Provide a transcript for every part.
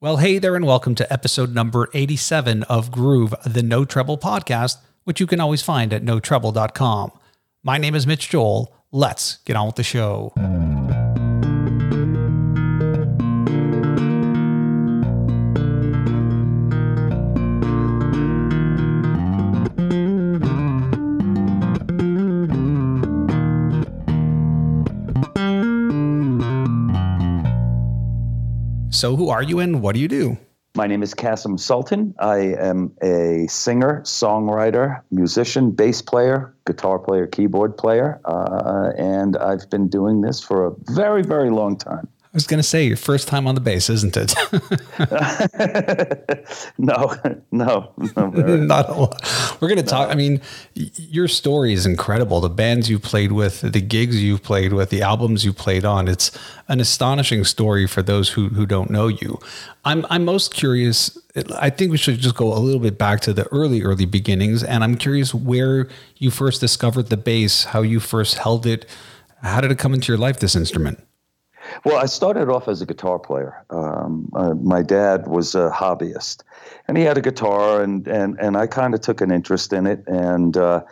Well, hey there, and welcome to episode number 87 of Groove, the No Treble podcast, which you can always find at notreble.com. My name is Mitch Joel. Let's get on with the show. So, who are you and what do you do? My name is Kasim Sultan. I am a singer, songwriter, musician, bass player, guitar player, keyboard player, uh, and I've been doing this for a very, very long time. I was going to say your first time on the bass, isn't it? no, no, no not a lot. We're going to talk. I mean, your story is incredible. The bands you played with, the gigs you've played with, the albums you played on. It's an astonishing story for those who who don't know you. I'm I'm most curious. I think we should just go a little bit back to the early early beginnings, and I'm curious where you first discovered the bass, how you first held it. How did it come into your life? This instrument. Well, I started off as a guitar player. Um, uh, my dad was a hobbyist, and he had a guitar, and and and I kind of took an interest in it. And uh,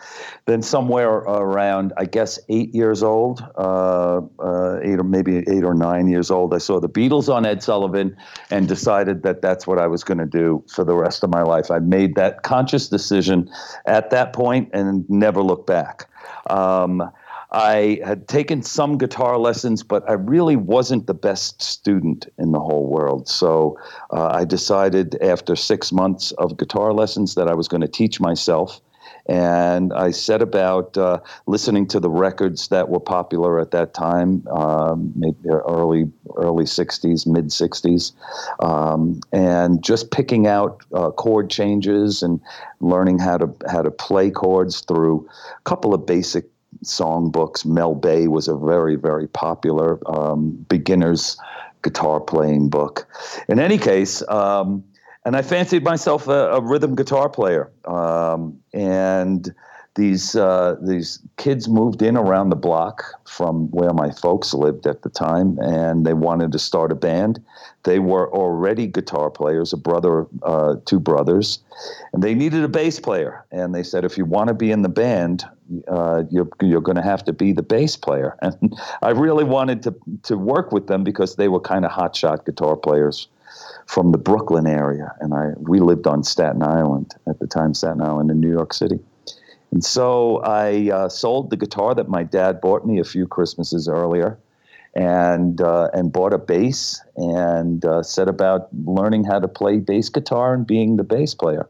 then somewhere around, I guess, eight years old, uh, uh, eight or maybe eight or nine years old, I saw the Beatles on Ed Sullivan, and decided that that's what I was going to do for the rest of my life. I made that conscious decision at that point, and never looked back. Um, I had taken some guitar lessons, but I really wasn't the best student in the whole world. So uh, I decided after six months of guitar lessons that I was going to teach myself. And I set about uh, listening to the records that were popular at that time, um, maybe early early '60s, mid '60s, um, and just picking out uh, chord changes and learning how to how to play chords through a couple of basic songbooks. Mel Bay was a very, very popular um, beginner's guitar playing book. In any case, um, and I fancied myself a, a rhythm guitar player. Um, and these uh, these kids moved in around the block from where my folks lived at the time, and they wanted to start a band. They were already guitar players, a brother, uh, two brothers, and they needed a bass player. And they said, if you want to be in the band, uh, you're you're going to have to be the bass player. And I really wanted to to work with them because they were kind of hotshot guitar players from the Brooklyn area, and I we lived on Staten Island at the time, Staten Island in New York City. And so I uh, sold the guitar that my dad bought me a few Christmases earlier, and uh, and bought a bass and uh, set about learning how to play bass guitar and being the bass player.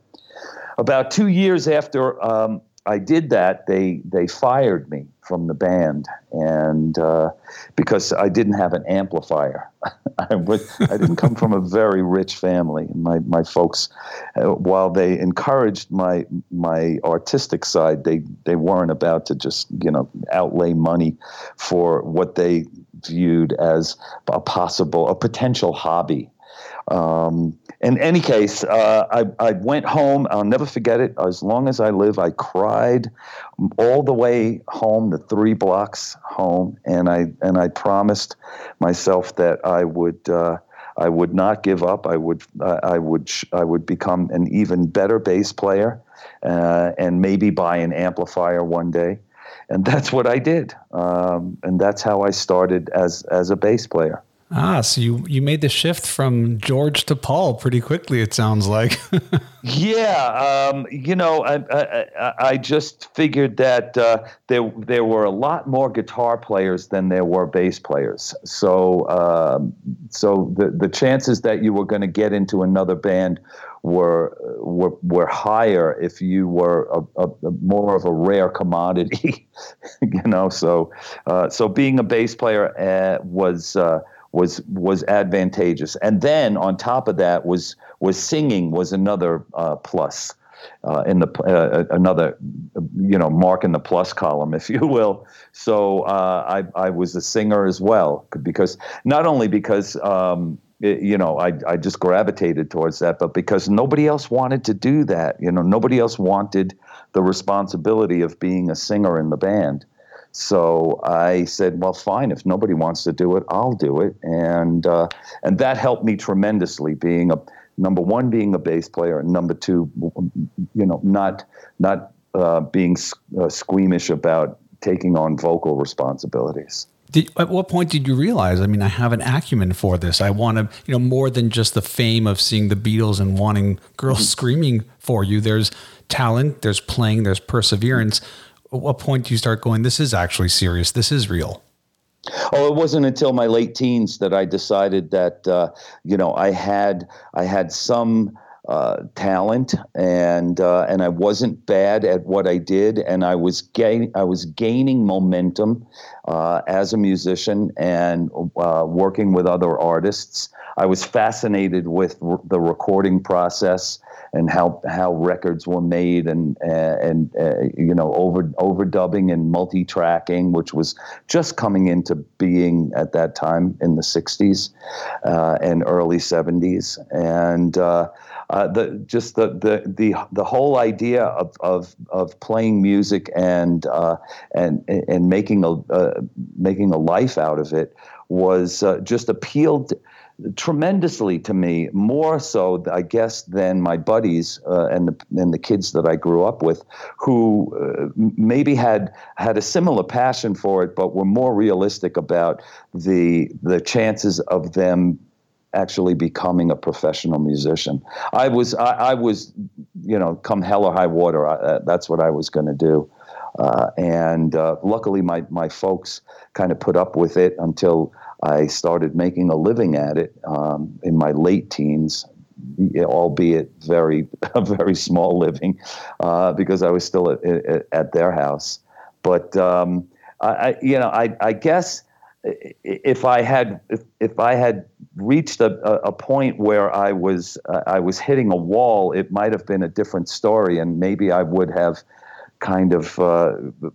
About two years after um, I did that, they they fired me from the band, and uh, because I didn't have an amplifier, I, was, I didn't come from a very rich family. My my folks, uh, while they encouraged my my artistic side, they they weren't about to just you know outlay money for what they viewed as a possible a potential hobby. Um, in any case, uh, I, I went home. I'll never forget it. As long as I live, I cried all the way home, the three blocks home, and I and I promised myself that I would. Uh, I would not give up. I would, uh, I would, I would become an even better bass player, uh, and maybe buy an amplifier one day. And that's what I did, um, and that's how I started as as a bass player. Ah, so you you made the shift from George to Paul pretty quickly. It sounds like. yeah, um, you know, I, I, I just figured that uh, there there were a lot more guitar players than there were bass players. So um, so the the chances that you were going to get into another band were were were higher if you were a, a, a more of a rare commodity. you know, so uh, so being a bass player uh, was uh, was was advantageous. And then on top of that was was singing was another uh, plus. Uh, in the uh, another, you know, mark in the plus column, if you will. So uh, I I was a singer as well because not only because um, it, you know I I just gravitated towards that, but because nobody else wanted to do that. You know, nobody else wanted the responsibility of being a singer in the band. So I said, well, fine. If nobody wants to do it, I'll do it. And uh, and that helped me tremendously. Being a number one, being a bass player, and number two, you know, not not uh, being uh, squeamish about taking on vocal responsibilities. Did, at what point did you realize? I mean, I have an acumen for this. I want to, you know, more than just the fame of seeing the Beatles and wanting girls mm-hmm. screaming for you. There's talent, there's playing, there's perseverance. At what point do you start going, this is actually serious? This is real? Oh, it wasn't until my late teens that I decided that, uh, you know, I had I had some uh, talent, and uh, and I wasn't bad at what I did, and I was gain I was gaining momentum uh, as a musician and uh, working with other artists. I was fascinated with r- the recording process and how how records were made and and uh, you know over overdubbing and multi-tracking, which was just coming into being at that time in the '60s uh, and early '70s, and uh, the just the, the the the whole idea of of, of playing music and uh, and and making a uh, making a life out of it was uh, just appealed tremendously to me, more so, I guess, than my buddies uh, and the and the kids that I grew up with, who maybe had had a similar passion for it, but were more realistic about the the chances of them actually becoming a professional musician. I was, I, I was, you know, come hell or high water, I, uh, that's what I was going to do. Uh, and uh, luckily, my, my folks kind of put up with it until I started making a living at it um, in my late teens, albeit very, a very small living, uh, because I was still at, at, at their house. But um, I, you know, I, I guess if I had if, if I had reached a, a point where I was uh, I was hitting a wall, it might have been a different story, and maybe I would have kind of uh,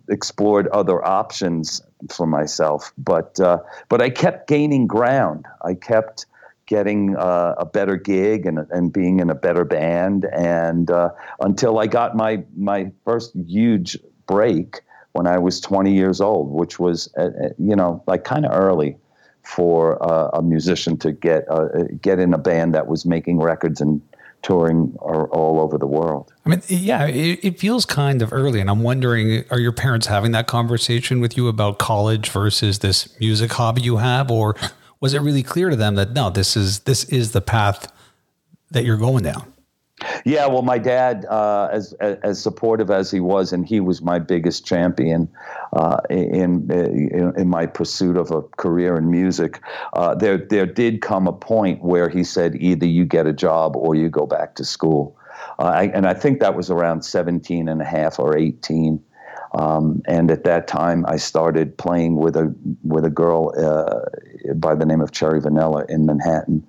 explored other options for myself. But uh, but I kept gaining ground. I kept getting uh, a better gig and and being in a better band, and uh, until I got my my first huge break when I was 20 years old, which was, uh, uh you know, like kind of early for uh, a musician to get uh, uh, get in a band that was making records and touring all over the world. I mean, yeah, it, it, feels kind of early, and I'm wondering: Are your parents having that conversation with you about college versus this music hobby you have, or was it really clear to them that no, this is this is the path that you're going down? Yeah, well, my dad, uh, as, as supportive as he was, and he was my biggest champion uh, in, in, in my pursuit of a career in music. Uh, there there did come a point where he said either you get a job or you go back to school, uh, I, and I think that was around 17 and a half or 18. Um, and at that time, I started playing with a with a girl uh, by the name of Cherry Vanilla in Manhattan,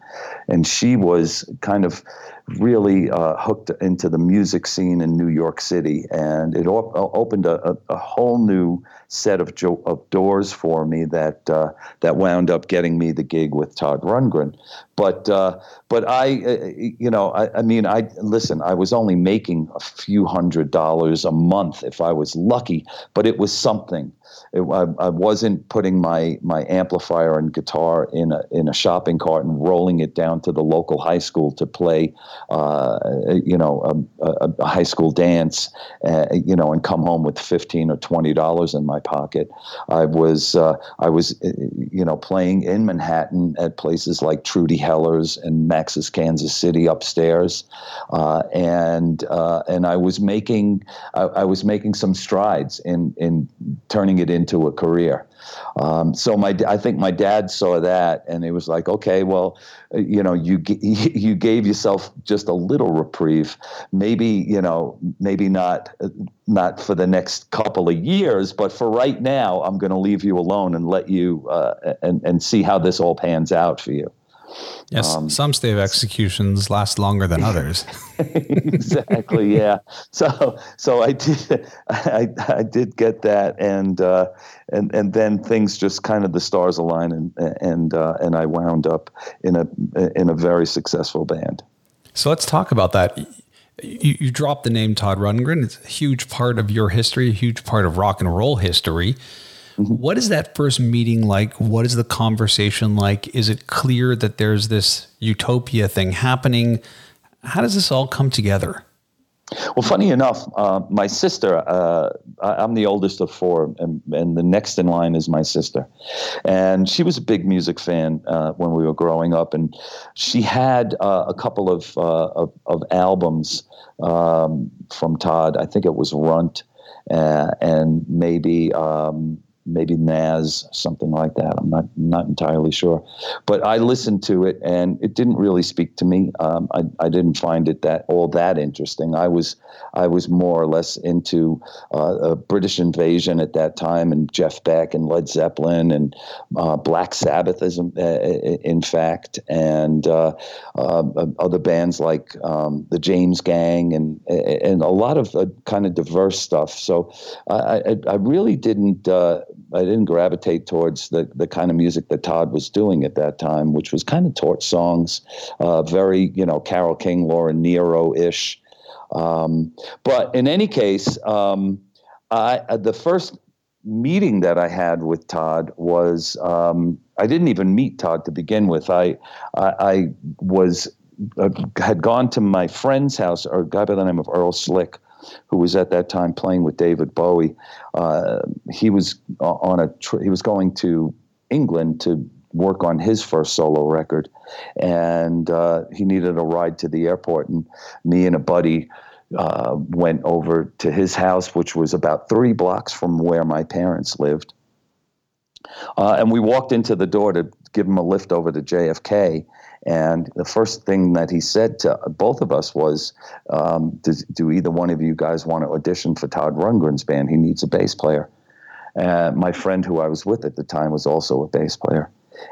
and she was kind of really uh, hooked into the music scene in New York City, and it op- opened a, a, whole new set of, jo- of doors for me that uh, that wound up getting me the gig with Todd Rundgren. But uh, but I uh, you know I, I, mean I listen I was only making a few hundred dollars a month if I was lucky, but it was something. It, I, I, wasn't putting my my amplifier and guitar in a in a shopping cart and rolling it down to the local high school to play, uh, you know, a, a, high school dance, uh, you know, and come home with fifteen or twenty dollars in my pocket. I was uh, I was uh, you know playing in Manhattan at places like Trudy Heller's and Max's Kansas City upstairs, uh, and uh, and I was making I, I was making some strides in in turning it into a career. Um, so my, I think my dad saw that, and he was like, "Okay, well, uh, you know, you you gave yourself just a little reprieve. Maybe, you know, maybe not uh, not for the next couple of years, but for right now, I'm going to leave you alone and let you uh, and and see how this all pans out for you." Yes, um, some stave executions last longer than others. exactly. Yeah. So so I did I, I did get that, and uh, and and then things just kind of the stars align, and and uh, and I wound up in a in a very successful band. So let's talk about that. You, you dropped the name Todd Rundgren. It's a huge part of your history, a huge part of rock and roll history. Mm-hmm. What is that first meeting like? What is the conversation like? Is it clear that there's this utopia thing happening? How does this all come together? Well, funny enough, uh, my sister, uh, I'm the oldest of four, and, and, the next in line is my sister. And she was a big music fan uh, when we were growing up. And she had uh, a couple of, uh, of, of, albums um, from Todd. I think it was Runt uh, and maybe. Um, maybe Nazz, something like that. I'm not not entirely sure, but I listened to it and it didn't really speak to me. Um, I I didn't find it that all that interesting. I was I was more or less into uh, a British Invasion at that time and Jeff Beck and Led Zeppelin and uh, Black Sabbath, as uh, in fact, and uh, uh, other bands like um, the James Gang and and a lot of kind of diverse stuff. So I I, I really didn't I didn't gravitate towards the the kind of music that Todd was doing at that time, which was kind of torch songs, uh, very you know Carole King, Laura Nyro ish. Um, but in any case, um, I, uh, the first meeting that I had with Todd was um, I didn't even meet Todd to begin with. I I, I was uh, had gone to my friend's house, or a guy by the name of Earl Slick, who was at that time playing with David Bowie. Uh, he was on a tr- he was going to England to work on his first solo record, and uh, he needed a ride to the airport. And me and a buddy uh, went over to his house, which was about three blocks from where my parents lived. Uh, and we walked into the door to give him a lift over to JFK. And the first thing that he said to both of us was, um, does, Do either one of you guys want to audition for Todd Rundgren's band? He needs a bass player. And my friend who I was with at the time was also a bass player.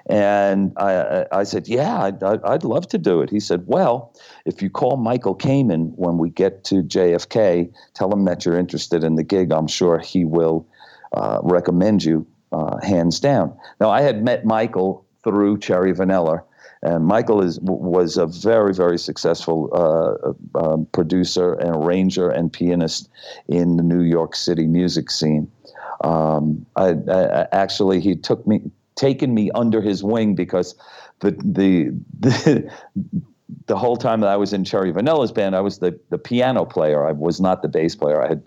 And I, I said, Yeah, I'd, I'd love to do it. He said, Well, if you call Michael Kamen when we get to JFK, tell him that you're interested in the gig. I'm sure he will uh, recommend you uh, hands down. Now, I had met Michael through Cherry Vanilla. And Michael is was a very very successful uh, uh, producer and arranger and pianist in the New York City music scene. Um, I, I, actually he took me taken me under his wing because the the, the the whole time that I was in Cherry Vanilla's band, I was the, the piano player. I was not the bass player. I had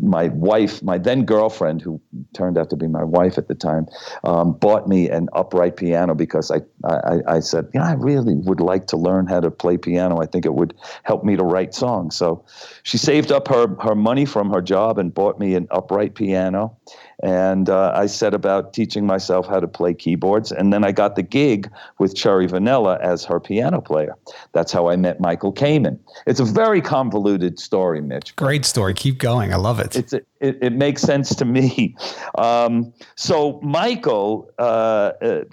my wife, my then girlfriend, who turned out to be my wife at the time, um, bought me an upright piano because I, I, I said, yeah, I really would like to learn how to play piano. I think it would help me to write songs. So she saved up her, her money from her job and bought me an upright piano. And uh, I set about teaching myself how to play keyboards. And then I got the gig with Cherry Vanilla as her piano player. That's how I met Michael Kamen. It's a very convoluted story, Mitch. Great story. Keep going. I love it. It's a, it, it makes sense to me. Um, so Michael uh, uh,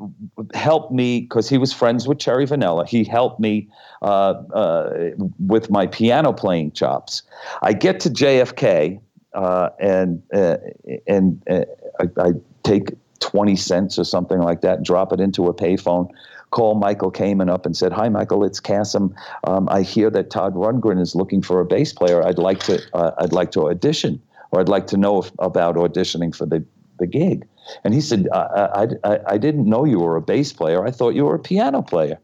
helped me because he was friends with Cherry Vanilla. He helped me uh, uh with my piano playing chops. I get to JFK uh, and uh, and uh, I, I, take 20 cents or something like that, drop it into a payphone, call Michael Kamen up and said, "Hi, Michael, it's Kasim. Um, I hear that Todd Rundgren is looking for a bass player. I'd like to uh, I'd like to audition, or I'd like to know if, about auditioning for the the gig." And he said, I, I, I, didn't know you were a bass player. I thought you were a piano player.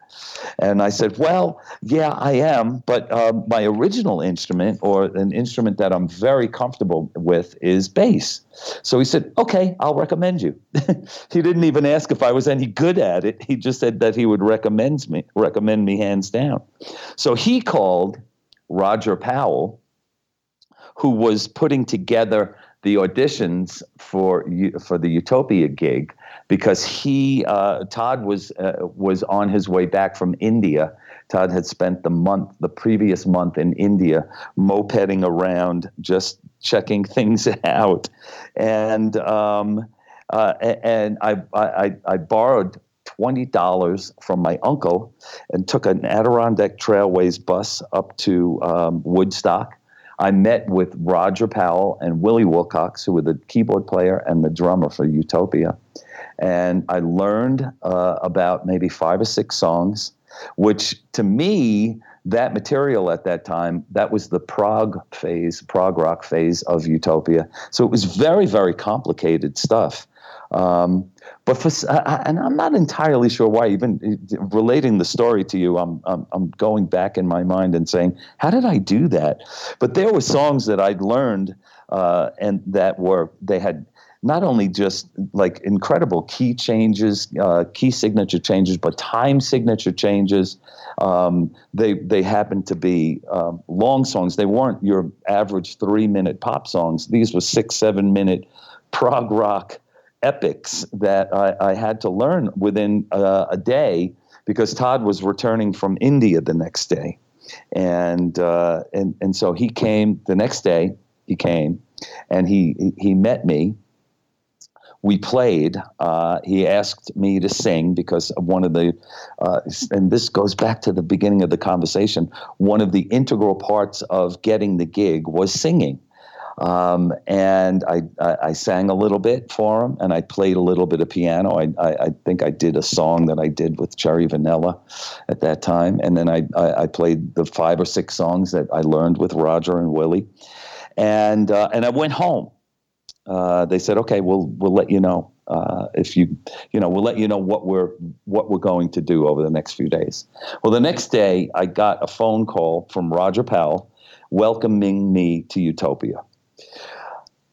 And I said, Well, yeah, I am. But um, my original instrument, or an instrument that I'm very comfortable with, is bass. So he said, Okay, I'll recommend you. he didn't even ask if I was any good at it. He just said that he would recommend me, recommend me hands down. So he called Roger Powell, who was putting together the auditions for for the Utopia gig because he uh, Todd was uh, was on his way back from India. Todd had spent the month, the previous month in India, mopeding around, just checking things out, and um, uh, and I, I I borrowed twenty dollars from my uncle and took an Adirondack Trailways bus up to um, Woodstock I met with Roger Powell and Willie Wilcox, who were the keyboard player and the drummer for Utopia. And I learned uh, about maybe five or six songs, which to me, that material at that time, that was the prog phase, prog rock phase of Utopia. So it was very, very complicated stuff. Um, but for and I'm not entirely sure why. Even relating the story to you, I'm, I'm I'm going back in my mind and saying, how did I do that? But there were songs that I'd learned uh, and that were they had not only just like incredible key changes, uh, key signature changes, but time signature changes. Um, they they happened to be um, long songs. They weren't your average three minute pop songs. These were six seven minute prog rock epics that I, I had to learn within uh, a day because Todd was returning from India the next day, and uh, and and so he came the next day. He came, and he he met me we played. Uh, he asked me to sing because one of the, uh, and this goes back to the beginning of the conversation. One of the integral parts of getting the gig was singing. Um, and I, I, I, sang a little bit for him, and I played a little bit of piano. I, I, I, think I did a song that I did with Cherry Vanilla at that time, and then I, I, played the five or six songs that I learned with Roger and Willie, and uh, and I went home uh, they said, "Okay, we'll we'll let you know uh, if you you know we'll let you know what we're what we're going to do over the next few days." Well, the next day, I got a phone call from Roger Powell welcoming me to Utopia.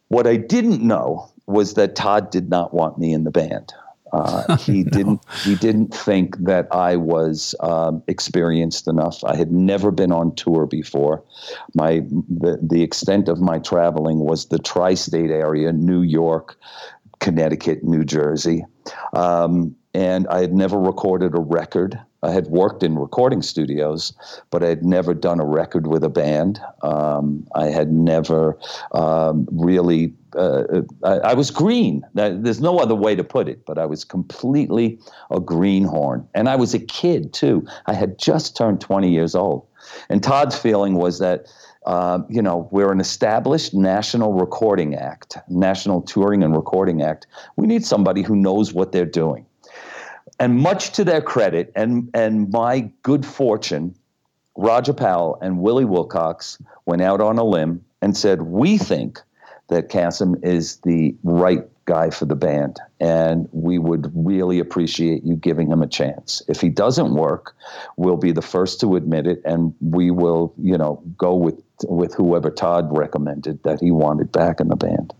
What I didn't know was that Todd did not want me in the band. Uh, he no. didn't. He didn't think that I was um, experienced enough. I had never been on tour before. My the, the extent of my traveling was the tri-state area: New York, Connecticut, New Jersey, um, and I had never recorded a record. I had worked in recording studios, but I had never done a record with a band. Um, I had never um, really. Uh, I, I, was green. There's no other way to put it, but I was completely a greenhorn. And I was a kid, too. I had just turned 20 years old. And Todd's feeling was that. Uh, you know, we're an established national recording act, national touring and recording act. We need somebody who knows what they're doing and much to their credit and, and my good fortune, Roger Powell and Willie Wilcox went out on a limb and said, We think that Kasim is the right guy for the band, and we would really appreciate you giving him a chance. If he doesn't work, we'll be the first to admit it, and we will, you know, go with with whoever Todd recommended that he wanted back in the band.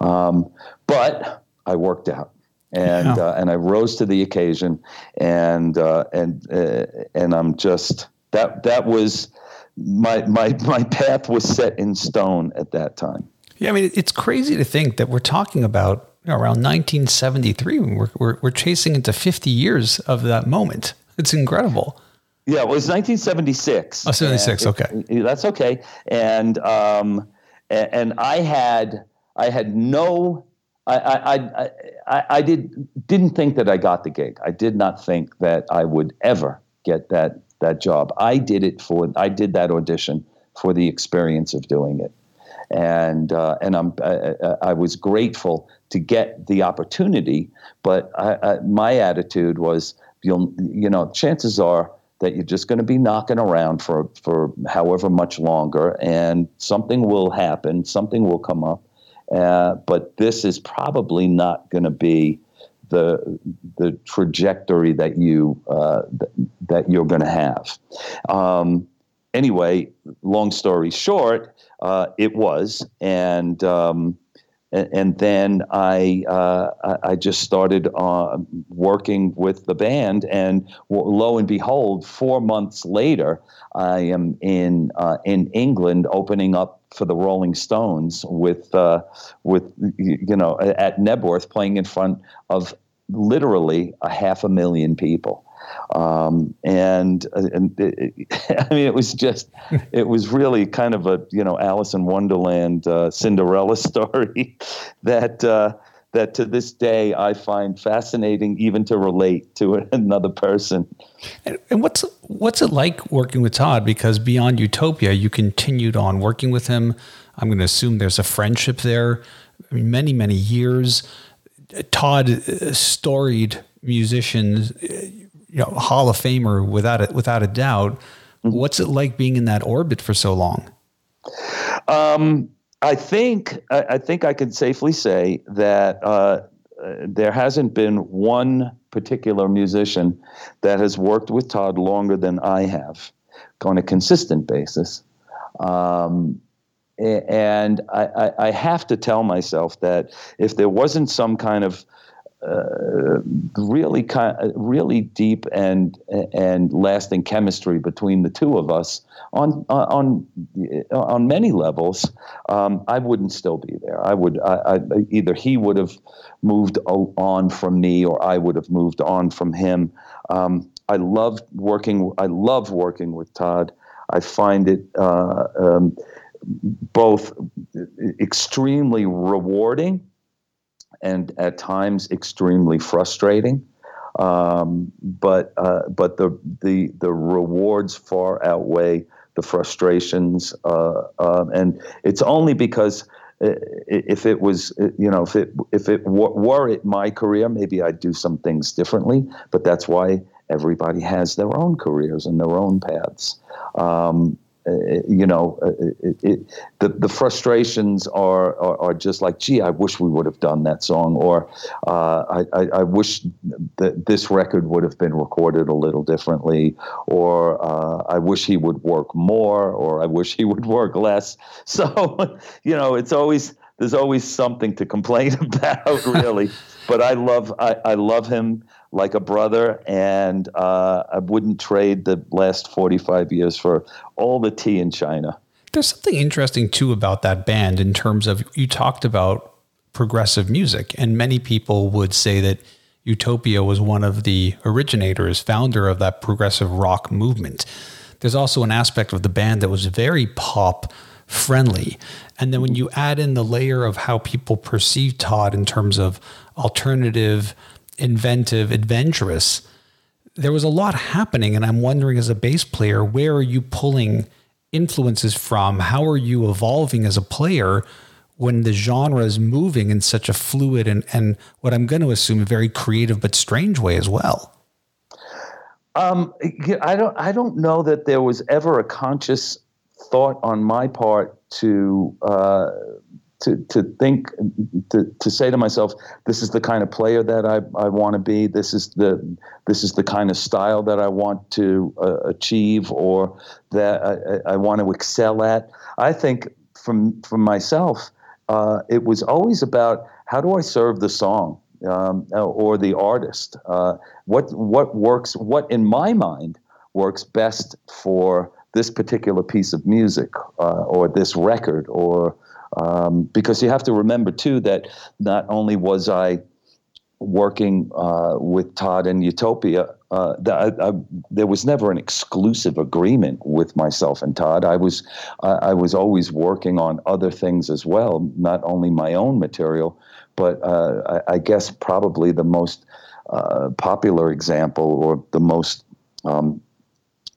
Um, but I worked out and yeah. uh, and I rose to the occasion, and uh, and uh, and I'm just that that was my my my path was set in stone at that time. Yeah, I mean it's crazy to think that we're talking about around 1973 we're, we're we're chasing into 50 years of that moment. It's incredible. Yeah, it was 1976. Oh, 76. Okay, it, that's okay. And um, and I had I had no I, I, I, I, did didn't think that I got the gig. I did not think that I would ever get that that job. I did it for I did that audition for the experience of doing it, and uh, and I'm I, I, was grateful to get the opportunity. But I, my attitude was, you'll you know, chances are that you're just going to be knocking around for for however much longer, and something will happen, something will come up uh, but this is probably not going to be the the trajectory that you uh, th- that you're going to have. Um, anyway, long story short, uh, it was, and um, and then I uh, I just started uh, working with the band, and lo and behold, four months later, I am in uh, in England opening up for the Rolling Stones with uh, with you know at Knebworth playing in front of literally a half a million people. Um, and and it, I mean, it was just, it was really kind of a you know Alice in Wonderland uh, Cinderella story that uh, that to this day I find fascinating, even to relate to another person. And, and what's what's it like working with Todd? Because beyond Utopia, you continued on working with him. I'm going to assume there's a friendship there. I mean, many many years. Todd, uh, storied musician, you know, Hall of Famer without it, without a doubt. Mm-hmm. What's it like being in that orbit for so long? Um, I think I, I, think I can safely say that uh, there hasn't been one particular musician that has worked with Todd longer than I have on a consistent basis. Um, and I, I, I, have to tell myself that if there wasn't some kind of uh, really kind, really deep and and lasting chemistry between the two of us on on on many levels, um, I wouldn't still be there. I would I, I, either he would have moved on from me, or I would have moved on from him. Um, I love working. I love working with Todd. I find it uh, um, both extremely rewarding and at times extremely frustrating. Um, but uh, but the the the rewards far outweigh the frustrations, uh, uh, and it's only because uh, if it was you know if it if it were it my career, maybe I'd do some things differently. But that's why everybody has their own careers and their own paths. Um, uh, you know, uh, it, it, the the frustrations are, are, are just like, gee, I wish we would have done that song, or uh, I, I, I wish that this record would have been recorded a little differently, or uh, I wish he would work more, or I wish he would work less. So, you know, it's always there's always something to complain about, really. but I love I, I love him like a brother, and uh, I wouldn't trade the last 45 years for all the tea in China. There's something interesting too about that band in terms of you talked about progressive music, and many people would say that Utopia was one of the originators, founder of that progressive rock movement. There's also an aspect of the band that was very pop friendly. And then when you add in the layer of how people perceive Todd in terms of alternative, inventive, adventurous, there was a lot happening. And I'm wondering, as a bass player, where are you pulling influences from? How are you evolving as a player when the genre is moving in such a fluid and, and what I'm going to assume a very creative but strange way as well? Um, I don't. I don't know that there was ever a conscious thought on my part to uh, to to think to, to say to myself, this is the kind of player that I, I want to be. This is the this is the kind of style that I want to uh, achieve or that I, I, want to excel at. I think from from myself, uh, it was always about how do I serve the song um, or the artist. Uh, what what works? What in my mind works best for this particular piece of music uh, or this record or um, because you have to remember too that not only was I working uh, with Todd and Utopia, uh, I, I, there was never an exclusive agreement with myself and Todd. I was I was always working on other things as well, not only my own material, but uh, I, I, guess probably the most uh, popular example or the most um,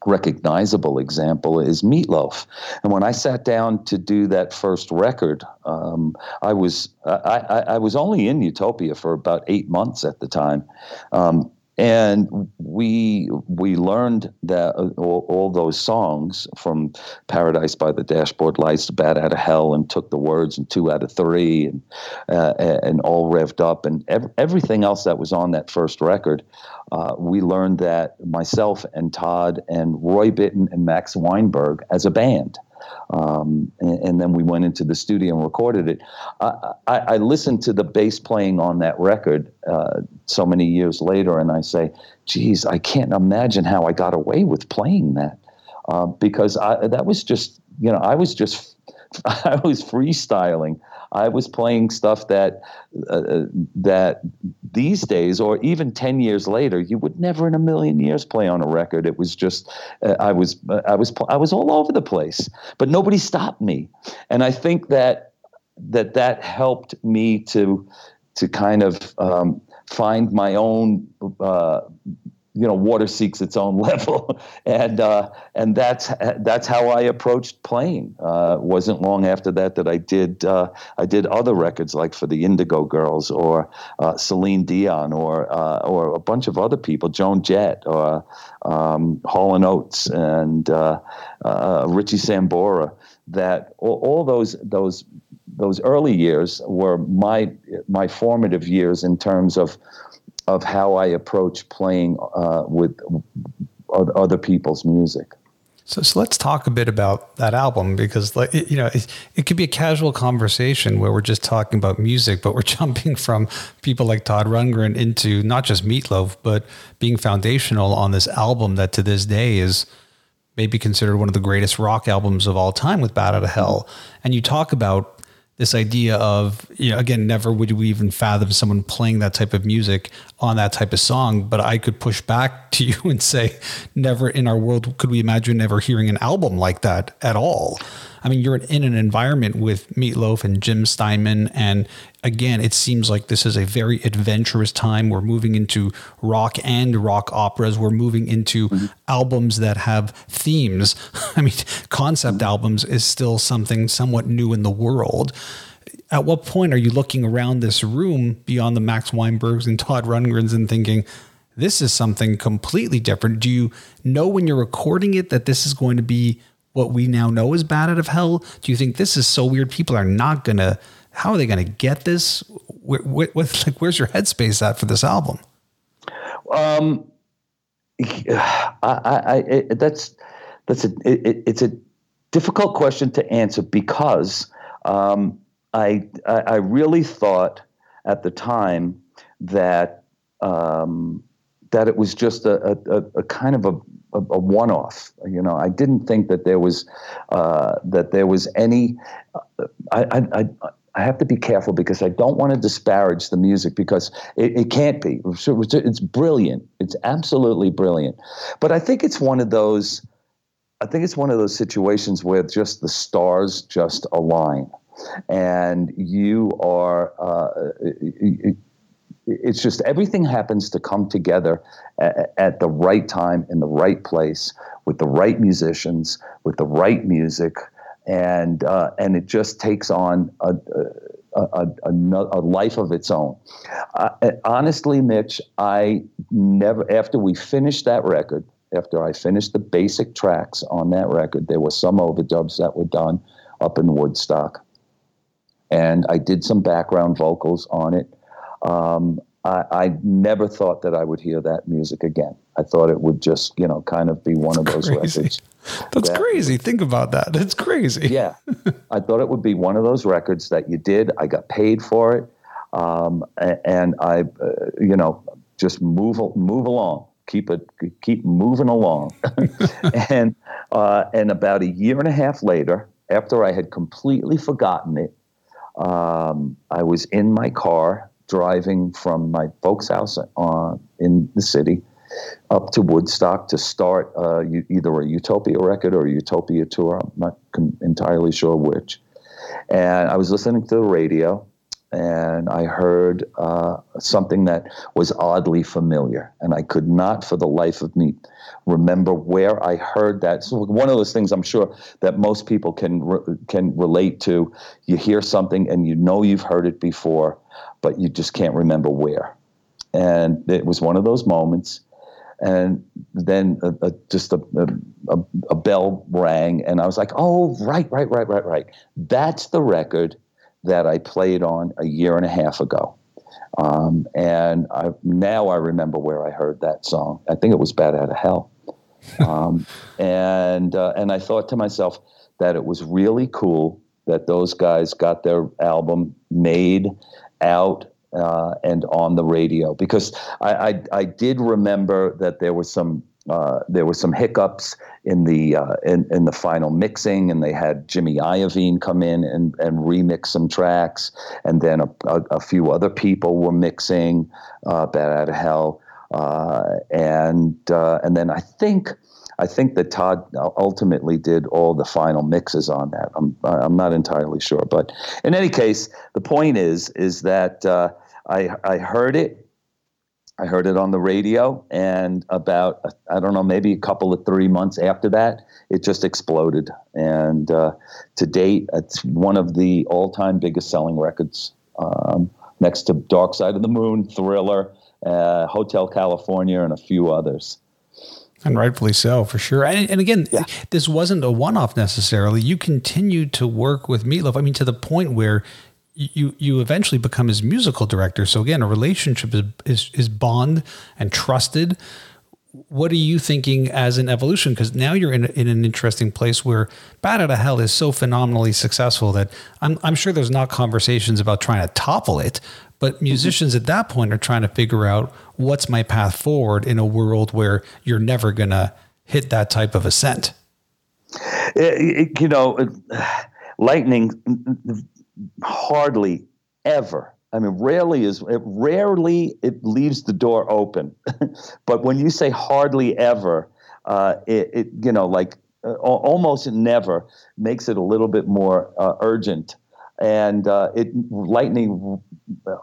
recognizable example is Meatloaf. And when I sat down to do that first record, um, I was I, I, I, was only in Utopia for about eight months at the time. Um, and we we learned that uh, all, all, those songs from Paradise by the Dashboard Lights to Bat Out of Hell and took the words and two out of three and uh, and all revved up and ev- everything else that was on that first record. Uh, we learned that myself and Todd and Roy Bittan and Max Weinberg as a band um, and, and, then we went into the studio and recorded it. I, I, I listened to the bass playing on that record uh, so many years later, and I say, "Geez, I can't imagine how I got away with playing that," uh, because I, that was just, you know, I was just, I was freestyling. I was playing stuff that uh, that these days, or even ten years later, you would never in a million years play on a record. It was just uh, I was uh, I was I was all over the place, but nobody stopped me, and I think that that that helped me to to kind of um, find my own uh, you know water seeks its own level. And uh, and that's that's how I approached playing uh, wasn't long after that that I did uh, I did other records like for the Indigo Girls or uh, Celine Dion or uh, or a bunch of other people Joan Jett or um, Hall and Oates and uh, Richie Sambora that all, all those those those early years were my my formative years in terms of of how I approach playing uh, with other people's music. So, so let's talk a bit about that album because, like, you know, it, it could be a casual conversation where we're just talking about music, but we're jumping from people like Todd Rundgren into not just Meatloaf, but being foundational on this album that to this day is maybe considered one of the greatest rock albums of all time with Bat Out of Hell. And you talk about this idea of you know again never would we even fathom someone playing that type of music on that type of song but i could push back to you and say never in our world could we imagine ever hearing an album like that at all I mean, you're in an environment with Meatloaf and Jim Steinman. And again, it seems like this is a very adventurous time. We're moving into rock and rock operas. We're moving into mm-hmm. albums that have themes. I mean, concept mm-hmm. albums is still something somewhat new in the world. At what point are you looking around this room beyond the Max Weinbergs and Todd Rundgrens and thinking, this is something completely different? Do you know when you're recording it that this is going to be what we now know is Bat Out of Hell? Do you think this is so weird? People are not gonna. How are they gonna get this? What, what, like, where's your headspace at for this album? Um, I, I, it, that's that's a it, it's a difficult question to answer because um, I, I, I really thought at the time that um, that it was just a, a, a kind of a a, a one-off. You know, I didn't think that there was uh, that there was any. Uh, I, I, I have to be careful because I don't want to disparage the music because it, it can't be. It's brilliant. It's absolutely brilliant. But I think it's one of those. I think it's one of those situations where just the stars just align, and you are. Uh, it's just everything happens to come together at, at, the right time in the right place with the right musicians with the right music. And uh, and it just takes on a, a, a, a life of its own. Uh, honestly mitch i never after we finished that record after i finished the basic tracks on that record there were some overdubs that were done up in woodstock. And i did some background vocals on it um, I, I, never thought that I would hear that music again. I thought it would just, you know, kind of be one of those crazy. records. That's that, crazy. Think about that. That's crazy. yeah. I thought it would be one of those records that you did. I got paid for it. Um, and I, uh, you know, just move, move along. Keep it, keep moving along. and, uh, and about a year and a half later, after I had completely forgotten it, um, I was in my car driving from my folks' house uh, in the city up to Woodstock to start uh, either a Utopia record or a Utopia tour. I'm not com- entirely sure which. And I was listening to the radio and I heard uh, something that was oddly familiar. And I could not for the life of me remember where I heard that. So one of those things I'm sure that most people can, re- can relate to. You hear something and you know you've heard it before but you just can't remember where. And it was one of those moments. And then a, a, just a, a, a bell rang, and I was like, oh, right, right, right, right, right. That's the record that I played on a year and a half ago. Um, and I, now I remember where I heard that song. I think it was Bat Out of Hell. Um, and, uh, and I thought to myself that it was really cool that those guys got their album made out uh, and on the radio because I, I, I, did remember that there was some uh, there were some hiccups in the uh, in, in the final mixing, and they had Jimmy Iovine come in and, and remix some tracks, and then a, a, a few other people were mixing uh, "Bat Out of Hell," uh, and uh, and then I think I think that Todd ultimately did all the final mixes on that. I'm I'm not entirely sure, but in any case, the point is is that uh, I I heard it. I heard it on the radio, and about I don't know, maybe a couple of three months after that, it just exploded. And uh, to date, it's one of the all-time biggest selling records, um, next to Dark Side of the Moon, Thriller, uh, Hotel California, and a few others. And rightfully so, for sure. And, and again, yeah. this wasn't a one-off necessarily. You continued to work with Meatloaf. I mean, to the point where you you eventually become his musical director. So again, a relationship is is, is bond and trusted. What are you thinking as an evolution? Because now you're in, in an interesting place where Bat Out of Hell is so phenomenally successful that I'm, I'm sure there's not conversations about trying to topple it, but mm-hmm. musicians at that point are trying to figure out what's my path forward in a world where you're never going to hit that type of ascent. You know, lightning hardly ever. I mean, rarely is it rarely it leaves the door open, but when you say hardly ever, uh, it, it, you know like uh, almost never makes it a little bit more uh, urgent, and uh, it lightning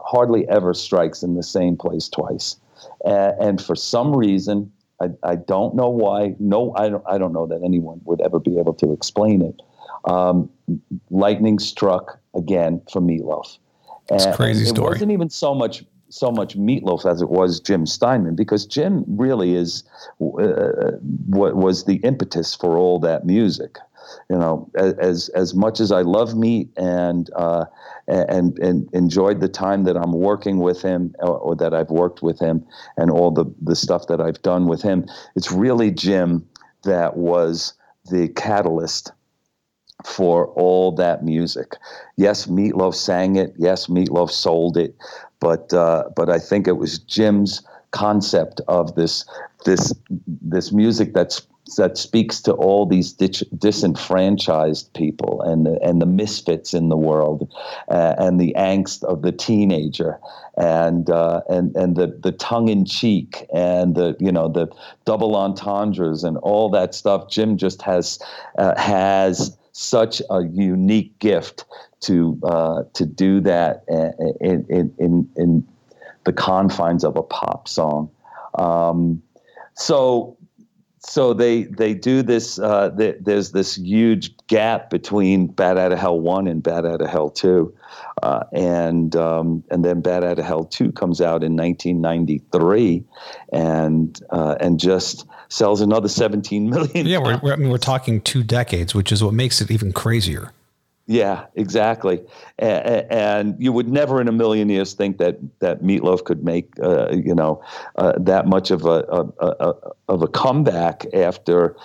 hardly ever strikes in the same place twice, and for some reason I, I don't know why. No, I don't. I don't know that anyone would ever be able to explain it. Um, lightning struck again for Meatloaf. It's a crazy story. It wasn't even so much so much Meatloaf as it was Jim Steinman because Jim really is uh, what was the impetus for all that music. You know, as as much as I love Meat and uh, and and enjoyed the time that I'm working with him or, or that I've worked with him and all the the stuff that I've done with him, it's really Jim that was the catalyst for all that music. Yes, Meatloaf sang it. Yes, Meatloaf sold it, but uh, but I think it was Jim's concept of this this this music that's that speaks to all these dis- disenfranchised people and the, and the misfits in the world uh, and the angst of the teenager and uh, and and the the tongue in cheek and the you know the double entendres and all that stuff Jim just has uh, has such a unique gift to uh, to do that in, in, in, in the confines of a pop song. Um, so so they they do this. Uh, they, there's this huge gap between Bat Out of Hell one and Bat Out of Hell two, uh, and um, and then Bat Out of Hell two comes out in 1993, and uh, and just sells another 17 million. Yeah, we're, we're, I mean, we're talking two decades, which is what makes it even crazier. Yeah, exactly. And, and, you would never in a million years think that that Meatloaf could make uh, you know uh, that much of a, a, a, of a comeback after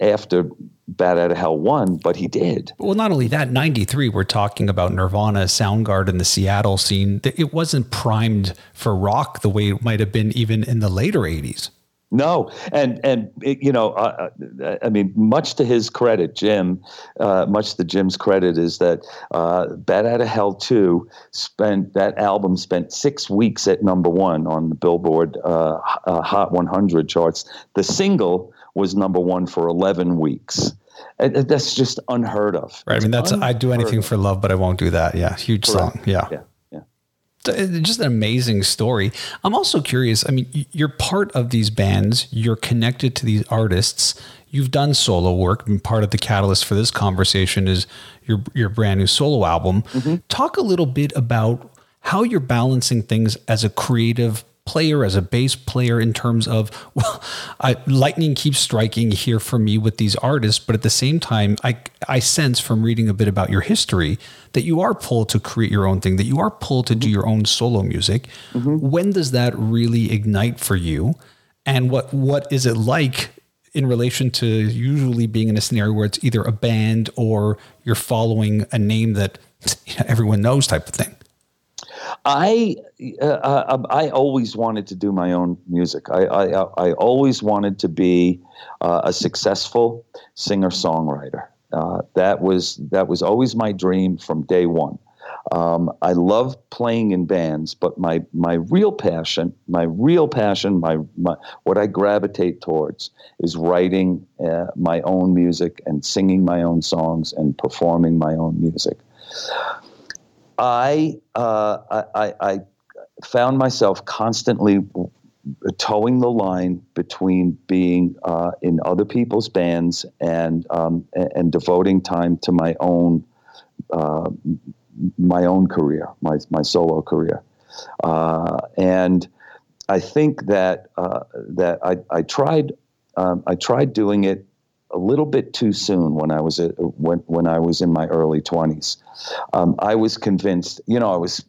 after Bat Out of Hell one, but he did. Well, not only that, '93 we're talking about Nirvana, Soundgarden, the Seattle scene. It wasn't primed for rock the way it might have been even in the later '80s. No, and and you know, uh, uh, I mean, much to his credit, Jim, uh, much to Jim's credit is that uh, "Bat Out of Hell" two spent that album spent six weeks at number one on the Billboard uh, uh Hot 100 charts. The single was number one for 11 weeks. that's just unheard of. Right. I mean, that's I'd do anything for love, but I won't do that. Yeah, huge Correct. song. Yeah. yeah just an amazing story. I'm also curious. I mean, you're part of these bands. You're connected to these artists. You've done solo work, and part of the catalyst for this conversation is your your brand new solo album. Mm-hmm. Talk a little bit about how you're balancing things as a creative player, as a bass player, in terms of, well, I, lightning keeps striking here for me with these artists, but at the same time, I, I sense from reading a bit about your history that you are pulled to create your own thing, that you are pulled to do your own solo music. Mm-hmm. When does that really ignite for you? And what what is it like in relation to usually being in a scenario where it's either a band or you're following a name that you know, everyone knows type of thing? I uh, uh, I always wanted to do my own music. I I, I always wanted to be uh, a successful singer songwriter. Uh, that was that was always my dream from day one. Um, I love playing in bands, but my my real passion, my real passion, my, my what I gravitate towards is writing uh, my own music and singing my own songs and performing my own music. I, uh, I, I found myself constantly towing the line between being uh, in other people's bands and um, and devoting time to my own uh, my own career, my my solo career, uh, and I think that uh, that I, I tried um, I tried doing it a little bit too soon when I was a, when when I was in my early twenties. Um, I was convinced, you know, I was,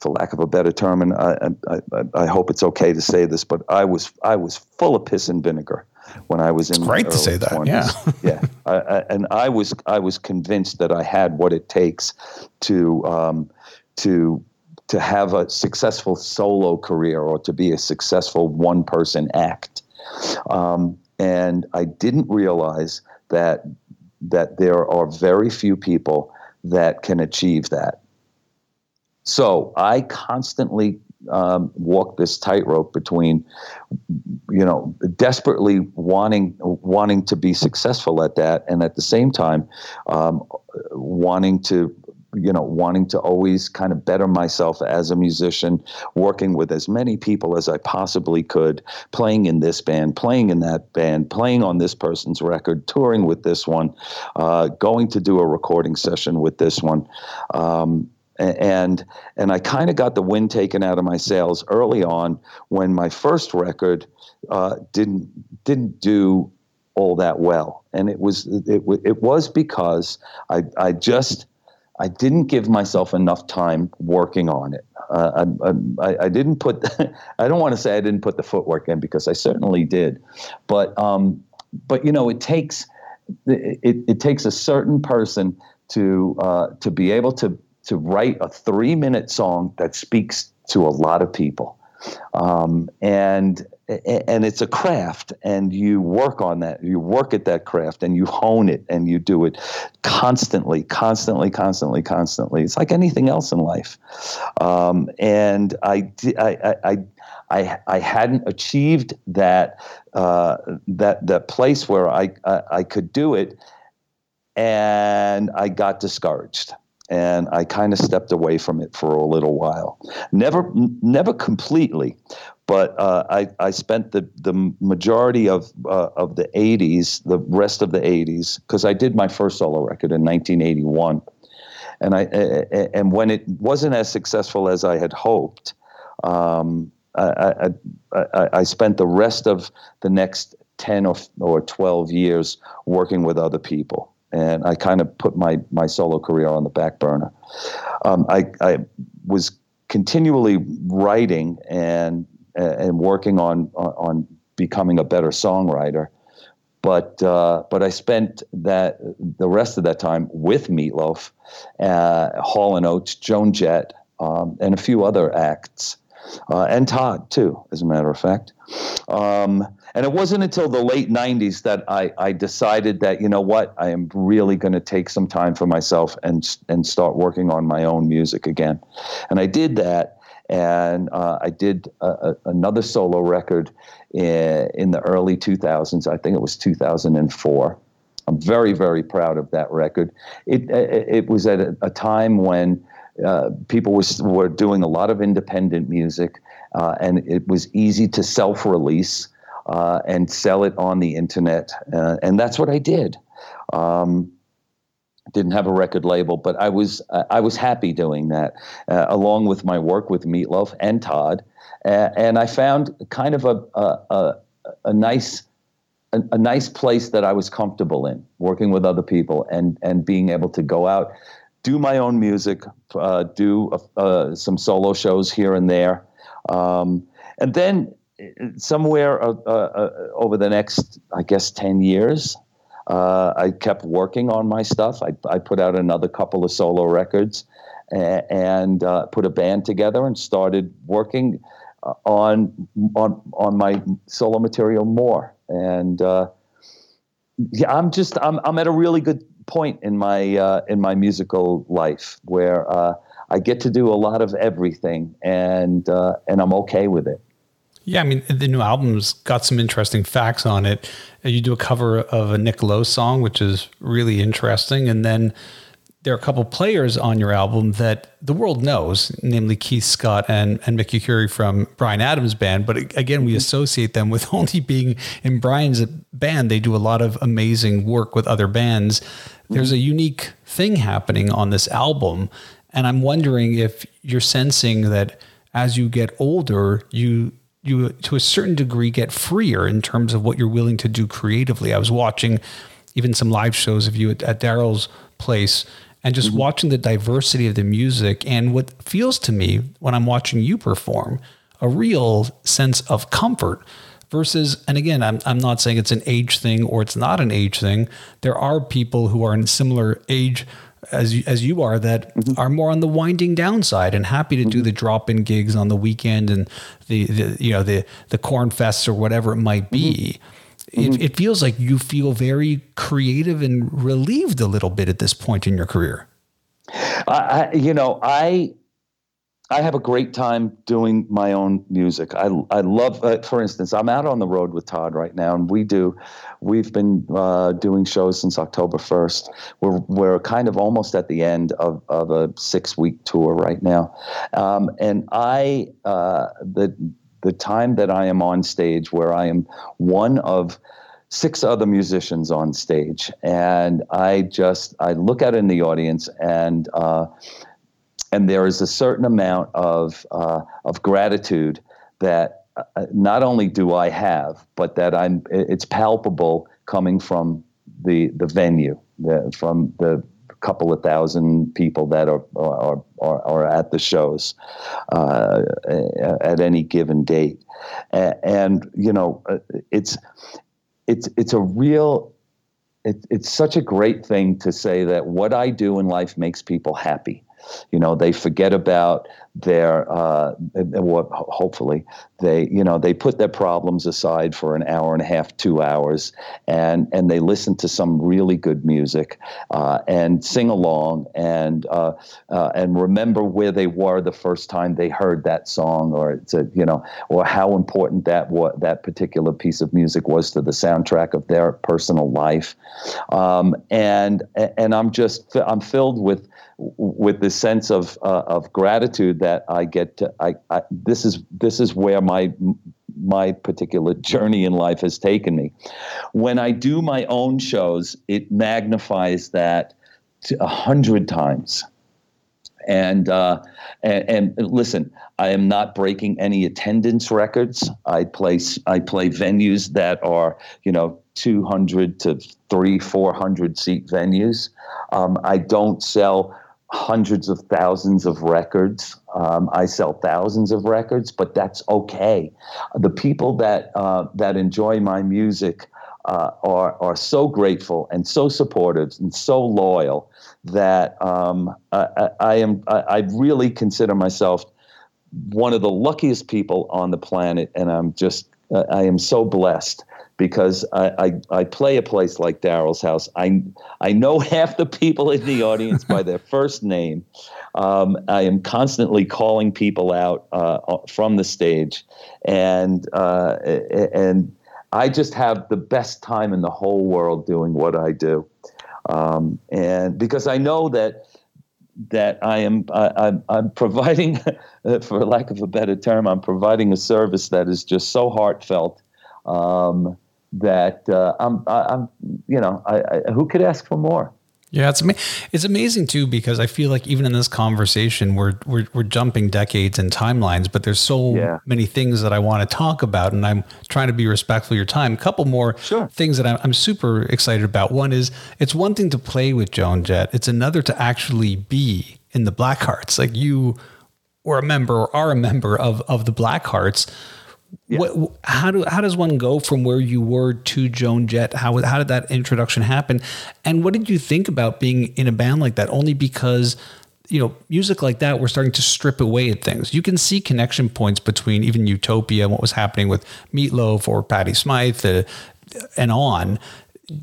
for lack of a better term, and I, I, I, hope it's okay to say this, but I was I was full of piss and vinegar when I was in. It's great to say 20s. that. Yeah, yeah, I, I, and I was I was convinced that I had what it takes to um, to to have a successful solo career or to be a successful one person act. Um, and I didn't realize that that there are very few people that can achieve that. So I constantly um, walk this tightrope between, you know, desperately wanting wanting to be successful at that, and at the same time, um, wanting to you know, wanting to always kind of better myself as a musician, working with as many people as I possibly could, playing in this band, playing in that band, playing on this person's record, touring with this one, uh, going to do a recording session with this one. Um, and and I kind of got the wind taken out of my sails early on when my first record uh, didn't didn't do all that well, and it was it, it was because I I just I didn't give myself enough time working on it. Uh, I, I, I, didn't put, I don't want to say I didn't put the footwork in because I certainly did, but um, but you know it takes it, it takes a certain person to uh, to be able to to write a three minute song that speaks to a lot of people, um, and and it's a craft and you work on that. You work at that craft and you hone it and you do it constantly constantly constantly constantly. It's like anything else in life. Um, and I, I, I, I, I hadn't achieved that uh, that that place where I, I, I could do it and I got discouraged. And I kind of stepped away from it for a little while. Never, never completely, but uh, I, I spent the, the majority of uh, of the 80s, the rest of the 80s, because I did my first solo record in 1981, and I and when it wasn't as successful as I had hoped, um, I, I, I, I spent the rest of the next 10 or, or 12 years working with other people and I kind of put my my solo career on the back burner. Um, I, I was continually writing and and working on on becoming a better songwriter. But uh, but I spent that the rest of that time with Meatloaf, uh, Hall and Oates, Joan Jett, um, and a few other acts, uh, and Todd too, as a matter of fact. Um, and it wasn't until the late 90s that I, I decided that, you know what, I am really going to take some time for myself and, and start working on my own music again. And I did that. And uh, I did a, a, another solo record in, in the early 2000s. I think it was 2004. I'm very, very proud of that record. It, it, it was at a, a time when uh, people was, were doing a lot of independent music, uh, and it was easy to self release uh, and sell it on the internet. Uh, and that's what I did. Um, didn't have a record label, but I was uh, I was happy doing that, uh, along with my work with Meatloaf and Todd, and I found kind of a a, a, a nice a, a, nice place that I was comfortable in, working with other people and and being able to go out, do my own music, uh, do uh, some solo shows here and there, um, and then somewhere uh, uh, uh, over the next, I guess, 10 years, uh, I kept working on my stuff. I, I, put out another couple of solo records and, and uh, put a band together and started working uh, on, on, on my solo material more. And yeah, I'm just, I'm, I'm at a really good point in my, in my musical life where I get to do a lot of everything and, and I'm okay with it. Yeah, I mean, the new album's got some interesting facts on it. Uh, you do a cover of a Nick Lowe song, which is really interesting. And then there are a couple players on your album that the world knows, namely Keith Scott and, and Mickey Curry from Bryan Adams' band. But again, we mm-hmm. associate them with only being in Bryan's band. They do a lot of amazing work with other bands. There's a unique thing happening on this album. And I'm wondering if you're sensing that as you get older, you you to a certain degree get freer in terms of what you're willing to do creatively. I was watching even some live shows of you at, at Daryl's place and just mm-hmm. watching the diversity of the music and what feels to me when I'm watching you perform a real sense of comfort versus and again I'm, I'm not saying it's an age thing or it's not an age thing there are people who are in similar age as you, as you are that mm-hmm. are more on the winding down side and happy to mm-hmm. do the drop in gigs on the weekend and the, the you know the the corn fests or whatever it might be. Mm-hmm. It, it feels like you feel very creative and relieved a little bit at this point in your career. I, you know, I I have a great time doing my own music. I I love, uh, for instance, I'm out on the road with Todd right now, and we do. We've been uh, doing shows since October 1st. We're we're kind of almost at the end of, of a six week tour right now, um, and I uh, the the time that I am on stage, where I am one of six other musicians on stage, and I just I look out in the audience and uh, and there is a certain amount of uh, of gratitude that uh, not only do I have, but that I'm it's palpable coming from the the venue, the, from the couple of thousand people that are are, are, are at the shows uh, at any given date, and, you know uh, it's it's it's a real it, it's such a great thing to say that what I do in life makes people happy you know, they forget about their uh, hopefully they you know they put their problems aside for an hour and a half, two hours, and and they listen to some really good music uh, and sing along and uh, uh, and remember where they were the first time they heard that song, or to, you know, or how important that what that particular piece of music was to the soundtrack of their personal life, um, and and I'm just I'm filled with with this sense of uh, of gratitude that I get to I, I, this is this is where my my particular journey in life has taken me. When I do my own shows, it magnifies that a hundred times. And, uh, and, and listen, I am not breaking any attendance records. I play I play venues that are you know 200 to three 400 seat venues. Um, I don't sell hundreds of thousands of records. Um, I sell thousands of records, but that's okay. The people that uh, that enjoy my music uh, are are so grateful and so supportive and so loyal that um, I, I, am I, I really consider myself one of the luckiest people on the planet, and I'm just I am so blessed because I, I, I, play a place like Daryl's house. I, I know half the people in the audience by their first name. Um, I am constantly calling people out uh, uh, from the stage, and uh, and I just have the best time in the whole world doing what I do, um, and because I know that that I am I, am I'm providing, for lack of a better term, I'm providing a service that is just so heartfelt. Um, that uh, I'm, I'm, you know, I, I, who could ask for more? Yeah, it's ama- it's amazing too because I feel like even in this conversation we're we're, we're jumping decades and timelines, but there's so yeah. many things that I want to talk about, and I'm trying to be respectful of your time. A couple more sure. things that I'm, I'm super excited about. One is it's one thing to play with Joan Jett; it's another to actually be in the Blackhearts. Like you were a member or are a member of of the Blackhearts. Yeah. What, how do how does one go from where you were to Joan Jett? How how did that introduction happen? And what did you think about being in a band like that? Only because you know music like that we're starting to strip away at things. You can see connection points between even Utopia and what was happening with Meatloaf or Patty Smyth uh, and on.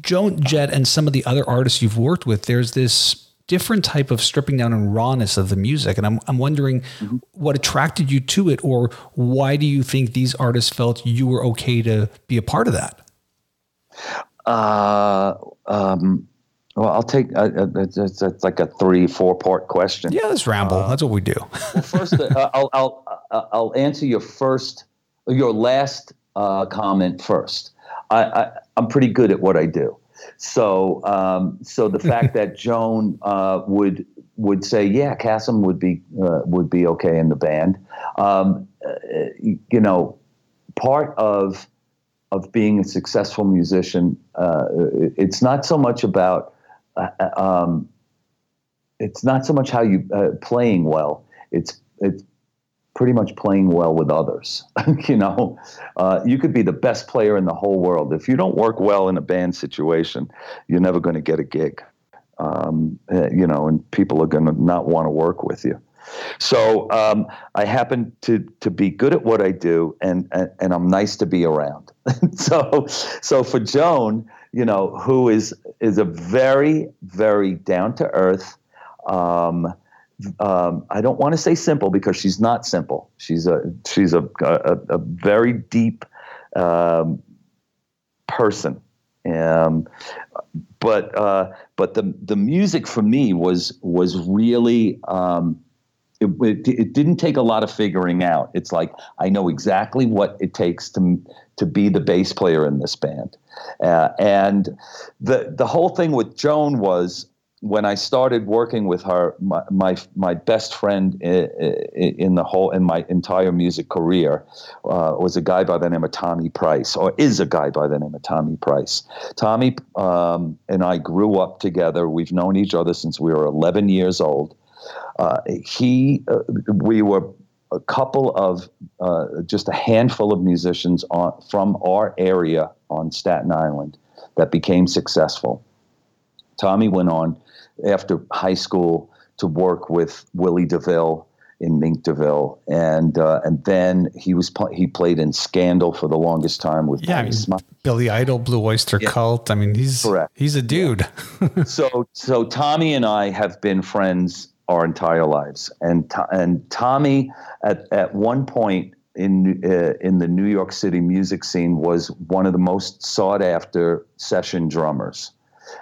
Joan Jett and some of the other artists you've worked with. There's this different type of stripping down and rawness of the music. And I'm, I'm wondering mm-hmm. what attracted you to it, or why do you think these artists felt you were okay to be a part of that? Uh, um, well, I'll take uh, uh it's, it's, like a three, four part question. Yeah, let's ramble. Uh, That's what we do. well, first, uh, I'll, I'll, uh, I'll answer your first, your last comment first. I, I, I'm pretty good at what I do. So, um, so the fact that Joan uh, would would say, "Yeah, Kasim would be uh, would be okay in the band," um, uh, you know, part of of being a successful musician. Uh, it's not so much about uh, um, it's not so much how you uh, playing well. It's it's pretty much playing well with others. you know, uh, you could be the best player in the whole world. If you don't work well in a band situation, you're never going to get a gig. Um, uh, you know, and people are going to not want to work with you. So um, I happen to to be good at what I do, and and, and I'm nice to be around. so so for Joan, you know, who is is a very very down to earth. Um, um, I don't want to say simple because she's not simple. She's a she's a a, a very deep um, person. Um, but uh, but the the music for me was was really um, it, it, it, didn't take a lot of figuring out. It's like I know exactly what it takes to to be the bass player in this band, uh, and the the whole thing with Joan was when I started working with her, my my, my best friend in, in, the whole in my entire music career uh, was a guy by the name of Tommy Price, or is a guy by the name of Tommy Price. Tommy um, and I grew up together. We've known each other since we were 11 years old. Uh, he, uh, we were a couple of uh, just a handful of musicians on, from our area on Staten Island that became successful. Tommy went on after high school to work with Willie DeVille in Mink DeVille, and uh, and then he was he played in Scandal for the longest time with yeah, I mean, Billy Idol, Blue Oyster yeah. Cult. I mean, he's Correct. he's a dude. Yeah. so so Tommy and I have been friends our entire lives, and and Tommy at at one point in uh, in the New York City music scene was one of the most sought after session drummers.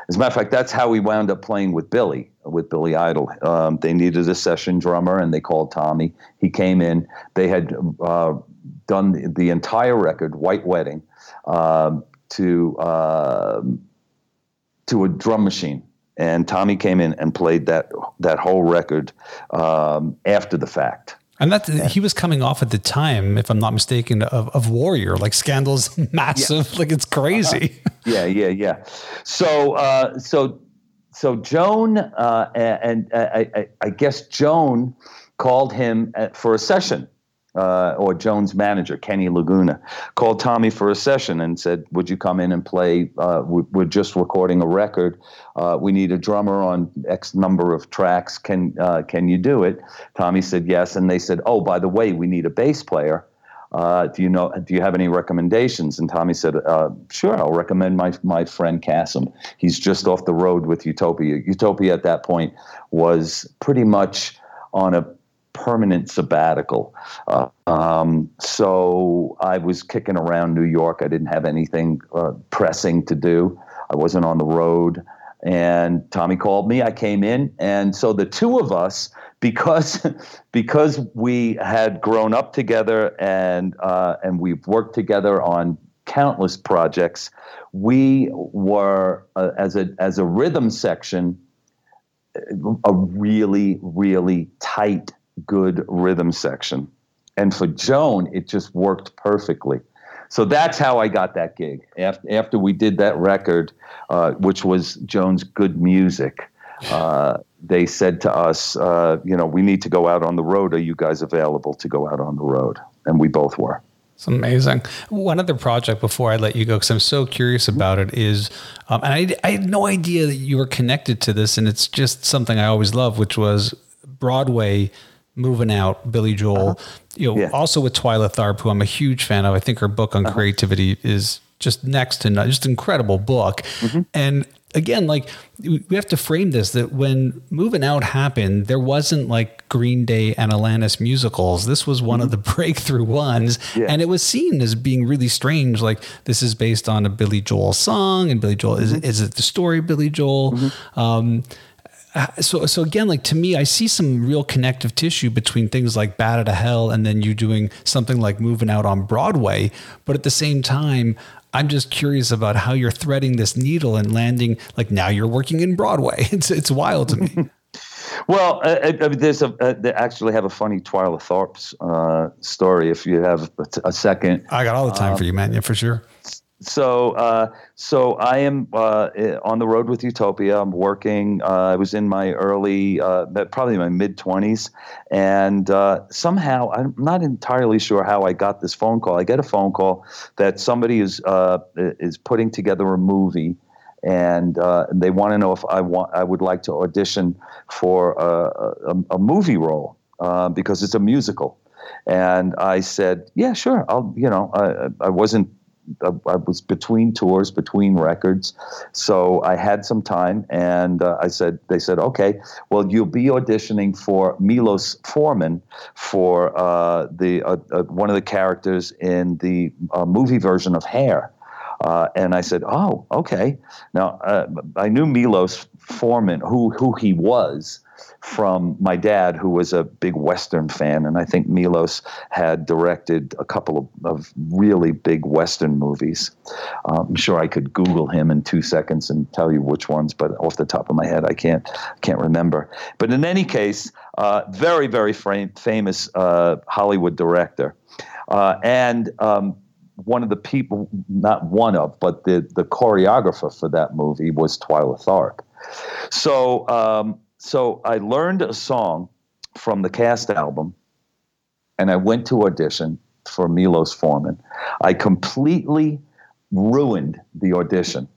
As a matter of fact, that's how we wound up playing with Billy, with Billy Idol. Um, they needed a session drummer, and they called Tommy. He came in. They had uh, done the, entire record, White Wedding, um, to uh, to a drum machine. And Tommy came in and played that that whole record um, after the fact. And that yeah. he was coming off at the time, if I'm not mistaken, of, of Warrior, like Scandal's massive, yeah. like it's crazy. Uh-huh. Yeah, yeah, yeah. So, uh, so, so Joan, uh, and, uh, I, I, I, guess Joan called him uh, for a session uh, or Joan's manager, Kenny Laguna, called Tommy for a session and said, Would you come in and play? Uh, we're just recording a record. Uh, we need a drummer on X number of tracks. Can, uh, can you do it? Tommy said yes. And they said, Oh, by the way, we need a bass player. Uh, do you know? Do you have any recommendations? And Tommy said, uh, "Sure, I'll recommend my my friend Kasim. He's just off the road with Utopia. Utopia at that point was pretty much on a permanent sabbatical. Uh, um, so I was kicking around New York. I didn't have anything uh, pressing to do. I wasn't on the road. And Tommy called me. I came in, and so the two of us, because because we had grown up together and uh, and we've worked together on countless projects, we were uh, as a as a rhythm section a really really tight good rhythm section. And for Joan, it just worked perfectly. So that's how I got that gig. After, after we did that record, uh, which was Joan's good music, uh, they said to us, uh, you know, we need to go out on the road. Are you guys available to go out on the road? And we both were. It's amazing. One other project before I let you go, because I'm so curious about it, is, um, and I, I, had no idea that you were connected to this, and it's just something I always love, which was Broadway moving out, Billy Joel. Uh-huh. You know, yeah. also with Twyla Tharp, who I'm a huge fan of. I think her book on uh-huh. creativity is just next to none, just incredible book. Mm-hmm. And again, like we have to frame this that when moving out happened, there wasn't like Green Day and Alanis musicals. This was one mm-hmm. of the breakthrough ones. Yeah. And it was seen as being really strange. Like this is based on a Billy Joel song and Billy Joel, mm-hmm. is, is it the story Billy Joel? Mm-hmm. Um, so so again like to me i see some real connective tissue between things like bat out of hell and then you doing something like moving out on broadway but at the same time i'm just curious about how you're threading this needle and landing like now you're working in broadway it's it's wild to me Well, uh, uh, there's a uh, they actually have a funny Twyla Tharp's uh, story. If you have a, second, I got all the time um, for you, man. Yeah, for sure. So, uh, so I am uh, on the road with Utopia. I'm working. I was in my early, probably my mid twenties, and somehow I'm not entirely sure how I got this phone call. I get a phone call that somebody is is putting together a movie and uh, they want to know if I want I would like to audition for a, a, a movie role uh, because it's a musical. And I said, yeah, sure. I'll, you know, I, I wasn't, I, was between tours, between records. So I had some time and uh, I said, they said, okay, well, you'll be auditioning for Milos Forman for uh, the, uh, uh, one of the characters in the movie version of Hair. Uh, and I said, "Oh, okay." Now uh, I knew Milos Forman, who who he was, from my dad, who was a big Western fan, and I think Milos had directed a couple of, of really big Western movies. Uh, I'm sure I could Google him in two seconds and tell you which ones, but off the top of my head, I can't can't remember. But in any case, uh, very very fam- famous uh, Hollywood director, uh, and um, one of the people, not one of, but the, the choreographer for that movie was Twyla Tharp. So, um, so I learned a song from the cast album, and I went to audition for Milos Forman. I completely ruined the audition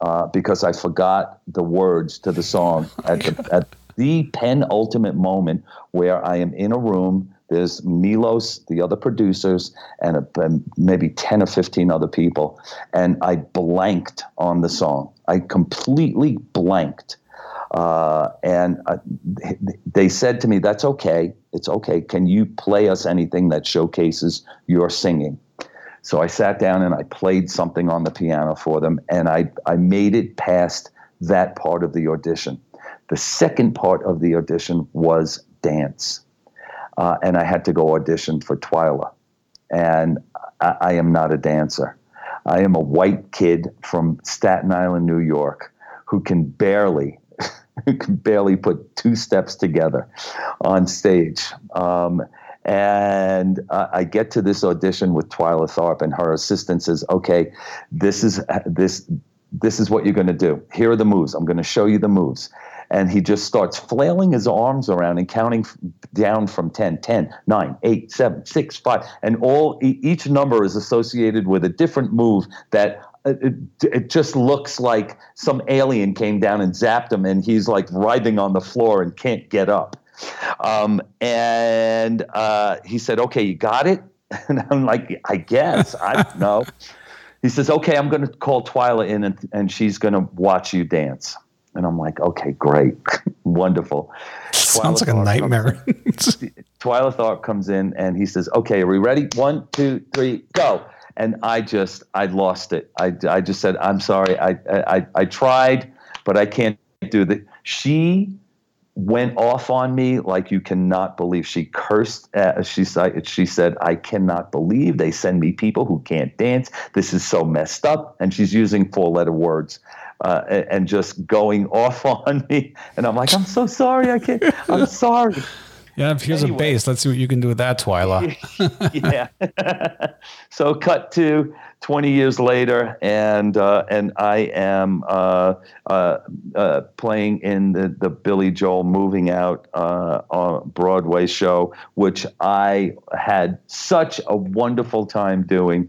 uh, because I forgot the words to the song at the, at the penultimate moment where I am in a room there's Milos, the other producers, and, a, and, maybe 10 or 15 other people. And I blanked on the song. I completely blanked. Uh, and uh, they said to me, That's okay. It's okay. Can you play us anything that showcases your singing? So I sat down and I played something on the piano for them, and I, I made it past that part of the audition. The second part of the audition was dance uh, and I had to go audition for Twyla. And I, I am not a dancer. I am a white kid from Staten Island, New York, who can barely can barely put two steps together on stage. Um, and uh, I get to this audition with Twyla Tharp, and her assistant says, "Okay, this is this this is what you're going to do. Here are the moves. I'm going to show you the moves." and he just starts flailing his arms around and counting down from 10 10 9 8 7 6 5 and all each number is associated with a different move that it, it, just looks like some alien came down and zapped him and he's like writhing on the floor and can't get up um, and uh, he said okay you got it and i'm like i guess i don't know he says okay i'm going to call twyla in and, and she's going to watch you dance and I'm like, okay, great, wonderful. Sounds like a nightmare. Twyla Tharp comes in and he says, okay, are we ready? One, two, three, go. And I just, I lost it. I, I just said, I'm sorry. I, I, I tried, but I can't do that. She went off on me like you cannot believe. She cursed. At, she said, she said, I cannot believe they send me people who can't dance. This is so messed up. And she's using four letter words uh, and, and, just going off on me. And I'm like, I'm so sorry. I can't. I'm sorry. Yeah, here's anyway. a bass. Let's see what you can do with that, Twyla. yeah. so cut to 20 years later, and uh, and I am uh, uh, uh playing in the, the Billy Joel Moving Out uh, Broadway show, which I had such a wonderful time doing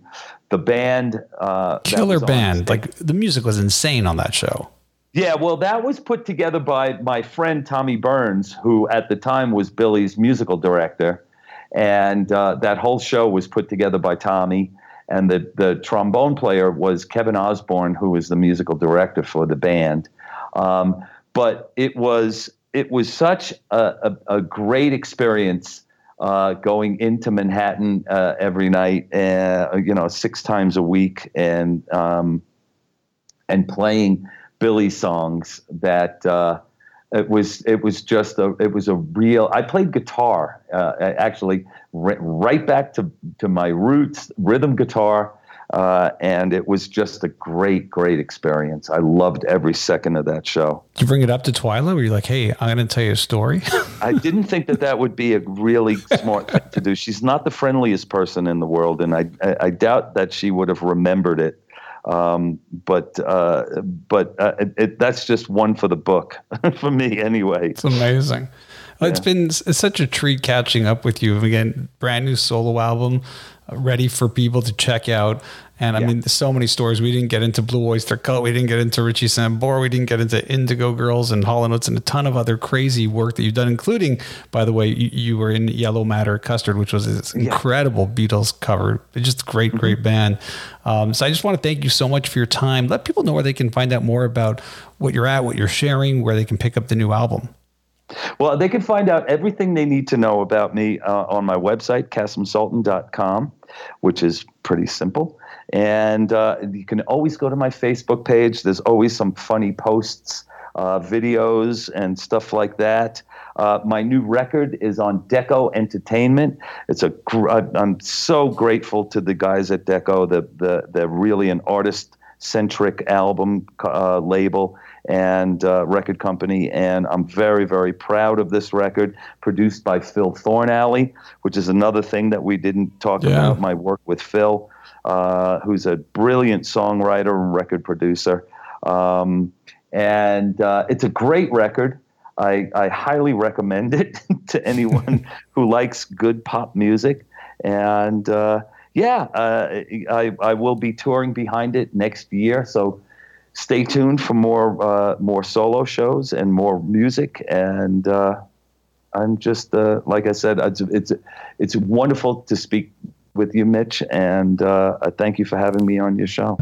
the band uh, killer band like the music was insane on that show yeah well that was put together by my friend tommy byrnes who at the time was billy's musical director. And uh, that whole show was put together by tommy. And the, the trombone player was kevin osborne who was the musical director for the band. Um, but it was it was such a, a, a great experience uh, going into Manhattan uh, every night, uh, you know, six times a week, and um, and playing Billy songs. That uh, it was it was just a it was a real. I played guitar uh, actually right back to to my roots, rhythm guitar. Uh, and it was just a great, great experience. I loved every second of that show. Did you bring it up to Twyla? Were you like, "Hey, I'm going to tell you a story"? I didn't think that that would be a really smart thing to do. She's not the friendliest person in the world, and I, I, I doubt that she would have remembered it. Um, but uh, but uh, it, it, that's just one for the book for me, anyway. It's amazing. Well, yeah. It's been it's such a treat catching up with you. Again, brand new solo album ready for people to check out. And I yeah. mean, there's so many stories. We didn't get into Blue Oyster Cult. We didn't get into Richie Sambora. We didn't get into Indigo Girls and Hall & and a ton of other crazy work that you've done, including, by the way, you, you were in Yellow Matter Custard, which was this yeah. incredible Beatles cover. It's just a great, great mm-hmm. band. Um, so I just want to thank you so much for your time. Let people know where they can find out more about what you're at, what you're sharing, where they can pick up the new album. Well, they can find out everything they need to know about me uh, on my website, kasimsultan.com, which is pretty simple. And uh, you can always go to my Facebook page. There's always some funny posts, uh, videos, and stuff like that. Uh, my new record is on Deko Entertainment. It's a gr- I'm so grateful to the guys at Deko. The, the, they're really an artist centric album uh, label and uh, record company. And I'm very, very proud of this record, produced by Phil Thornalley, which is another thing that we didn't talk yeah. about. My work with Phil, uh, who's a brilliant songwriter and record producer. Um, and uh, it's a great record. I, I highly recommend it to anyone who likes good pop music. And uh, yeah, uh, I, I will be touring behind it next year. So stay tuned for more uh, more solo shows and more music. And uh, I'm just uh, like I said, it's it's it's wonderful to speak with you, Mitch, and uh, I thank you for having me on your show.